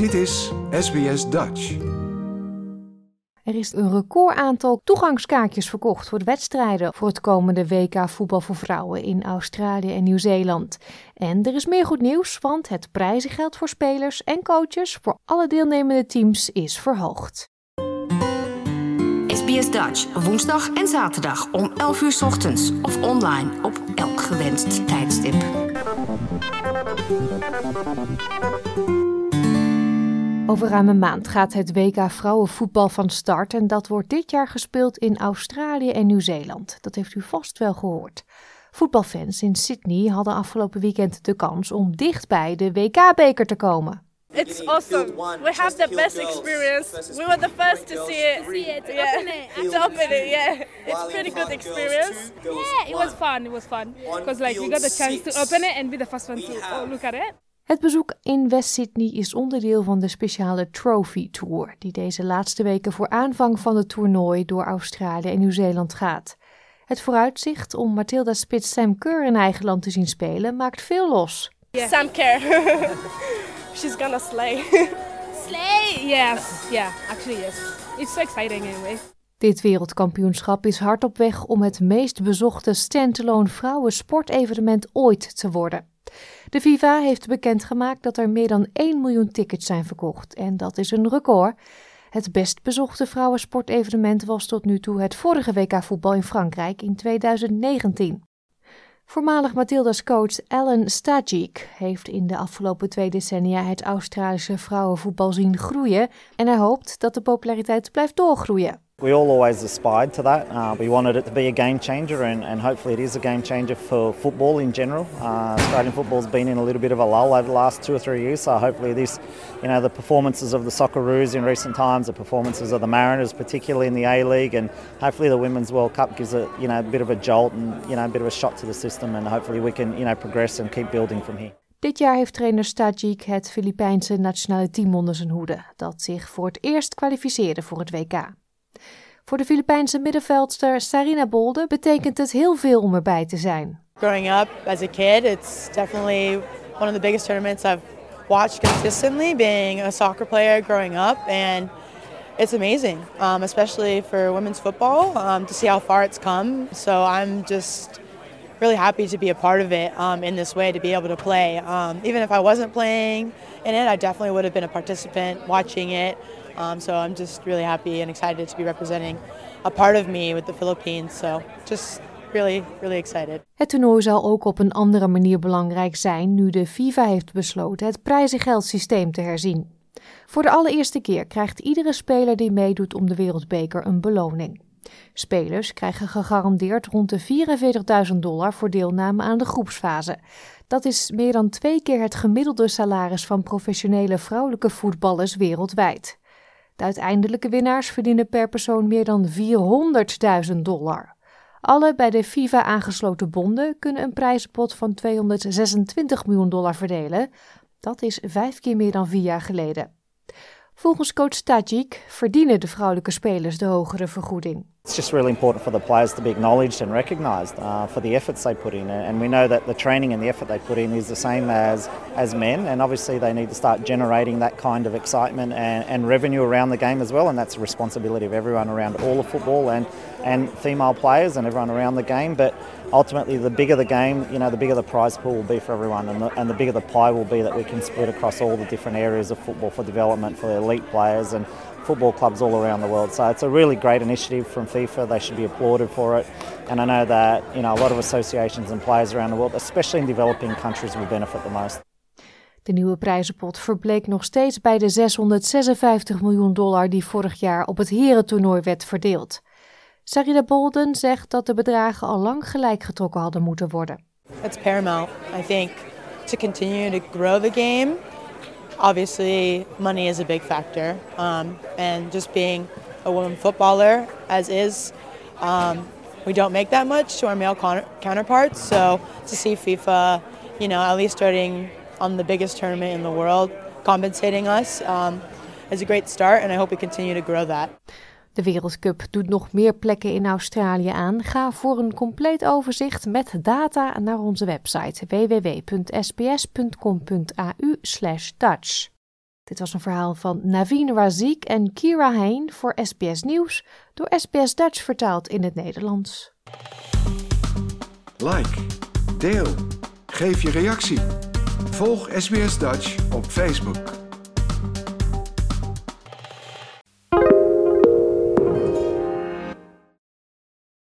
Dit is SBS Dutch. Er is een record aantal toegangskaartjes verkocht voor de wedstrijden voor het komende WK voetbal voor vrouwen in Australië en Nieuw-Zeeland. En er is meer goed nieuws, want het prijzengeld voor spelers en coaches voor alle deelnemende teams is verhoogd. SBS Dutch, woensdag en zaterdag om 11 uur 's ochtends of online op elk gewenst tijdstip. Over ruim een maand gaat het WK vrouwenvoetbal van start en dat wordt dit jaar gespeeld in Australië en Nieuw-Zeeland. Dat heeft u vast wel gehoord. Voetbalfans in Sydney hadden afgelopen weekend de kans om dichtbij de WK-beker te komen. It's awesome. We have the best experience. We were the first to see it. See it, Yeah. open it. To open it, yeah. It's pretty good experience. Yeah, it was fun. It was fun because like we got the chance to open it and be the first one to oh, look at it. Het bezoek in West Sydney is onderdeel van de speciale Trophy Tour, die deze laatste weken voor aanvang van het toernooi door Australië en Nieuw-Zeeland gaat. Het vooruitzicht om Matilda Spitz Sam Kerr in eigen land te zien spelen maakt veel los. Sam Kerr. She's gonna slay. Slay! Yes, yeah, actually yes. It's so exciting anyway. Dit wereldkampioenschap is hard op weg om het meest bezochte standalone vrouwensportevenement ooit te worden. De FIFA heeft bekendgemaakt dat er meer dan 1 miljoen tickets zijn verkocht en dat is een record. Het best bezochte vrouwensportevenement was tot nu toe het vorige WK voetbal in Frankrijk in 2019. Voormalig Matilda's coach Alan Stajic heeft in de afgelopen twee decennia het Australische vrouwenvoetbal zien groeien en hij hoopt dat de populariteit blijft doorgroeien. We all always aspired to that. Uh, we wanted it to be a game changer, and, and hopefully it is a game changer for football in general. Uh, Australian football's been in a little bit of a lull over the last two or three years, so hopefully this, you know, the performances of the Socceroos in recent times, the performances of the Mariners, particularly in the A League, and hopefully the Women's World Cup gives it, you know, a bit of a jolt and you know a bit of a shot to the system, and hopefully we can, you know, progress and keep building from here. Dit jaar heeft trainer Stajic het Filipijnse nationale team onder zijn hoede, dat zich voor het eerst kwalificeerde voor het WK. Voor de Filipijnse middenveldster Sarina Bolde betekent het heel veel om erbij te zijn. growing up as a kid, it's definitely one of the biggest tournaments I've watched consistently. Being a soccer player growing up, and it's amazing, um, especially for women's football, um, to see how far it's come. So I'm just really happy to be a part of it um, in this way, to be able to play. Um, even if I wasn't playing in it, I definitely would have been a participant watching it. Um, so I'm just really happy and excited to be representing a part of me with the Philippines. So just really, really excited. Het toernooi zal ook op een andere manier belangrijk zijn nu de FIFA heeft besloten het prijzengeldsysteem te herzien. Voor de allereerste keer krijgt iedere speler die meedoet om de wereldbeker een beloning. Spelers krijgen gegarandeerd rond de 44.000 dollar voor deelname aan de groepsfase. Dat is meer dan twee keer het gemiddelde salaris van professionele vrouwelijke voetballers wereldwijd. De uiteindelijke winnaars verdienen per persoon meer dan 400.000 dollar. Alle bij de FIFA aangesloten bonden kunnen een prijzenpot van 226 miljoen dollar verdelen. Dat is vijf keer meer dan vier jaar geleden. Volgens coach Tajik verdienen de vrouwelijke spelers de hogere vergoeding. It's just really important for the players to be acknowledged and recognised uh, for the efforts they put in, and we know that the training and the effort they put in is the same as as men, and obviously they need to start generating that kind of excitement and, and revenue around the game as well, and that's the responsibility of everyone around all of football and and female players and everyone around the game. But ultimately, the bigger the game, you know, the bigger the prize pool will be for everyone, and the, and the bigger the pie will be that we can split across all the different areas of football for development for elite players and football clubs all around the world. So it's a really great initiative from FIFA. They should be applauded for it. And I know that you know a lot of associations and players around the world, especially in developing countries, will benefit the most. De nieuwe prijzenpot verbleek nog steeds bij de 656 miljoen dollar die vorig jaar op het herentoernooi werd verdeeld. Sarina Bolden zegt dat de bedragen al lang gelijk getrokken hadden moeten worden. It's paramount, I think, to continue to grow the game. Obviously, money is a big factor, um, and just being a woman footballer as is, um, we don't make that much to our male con- counterparts. So to see FIFA, you know, at least starting on the biggest tournament in the world, compensating us, um, is a great start, and I hope we continue to grow that. De Wereldcup doet nog meer plekken in Australië aan. Ga voor een compleet overzicht met data naar onze website www.sbs.com.au/dutch. Dit was een verhaal van Naveen Razik en Kira Hein voor SBS Nieuws, door SBS Dutch vertaald in het Nederlands. Like, deel, geef je reactie. Volg SBS Dutch op Facebook.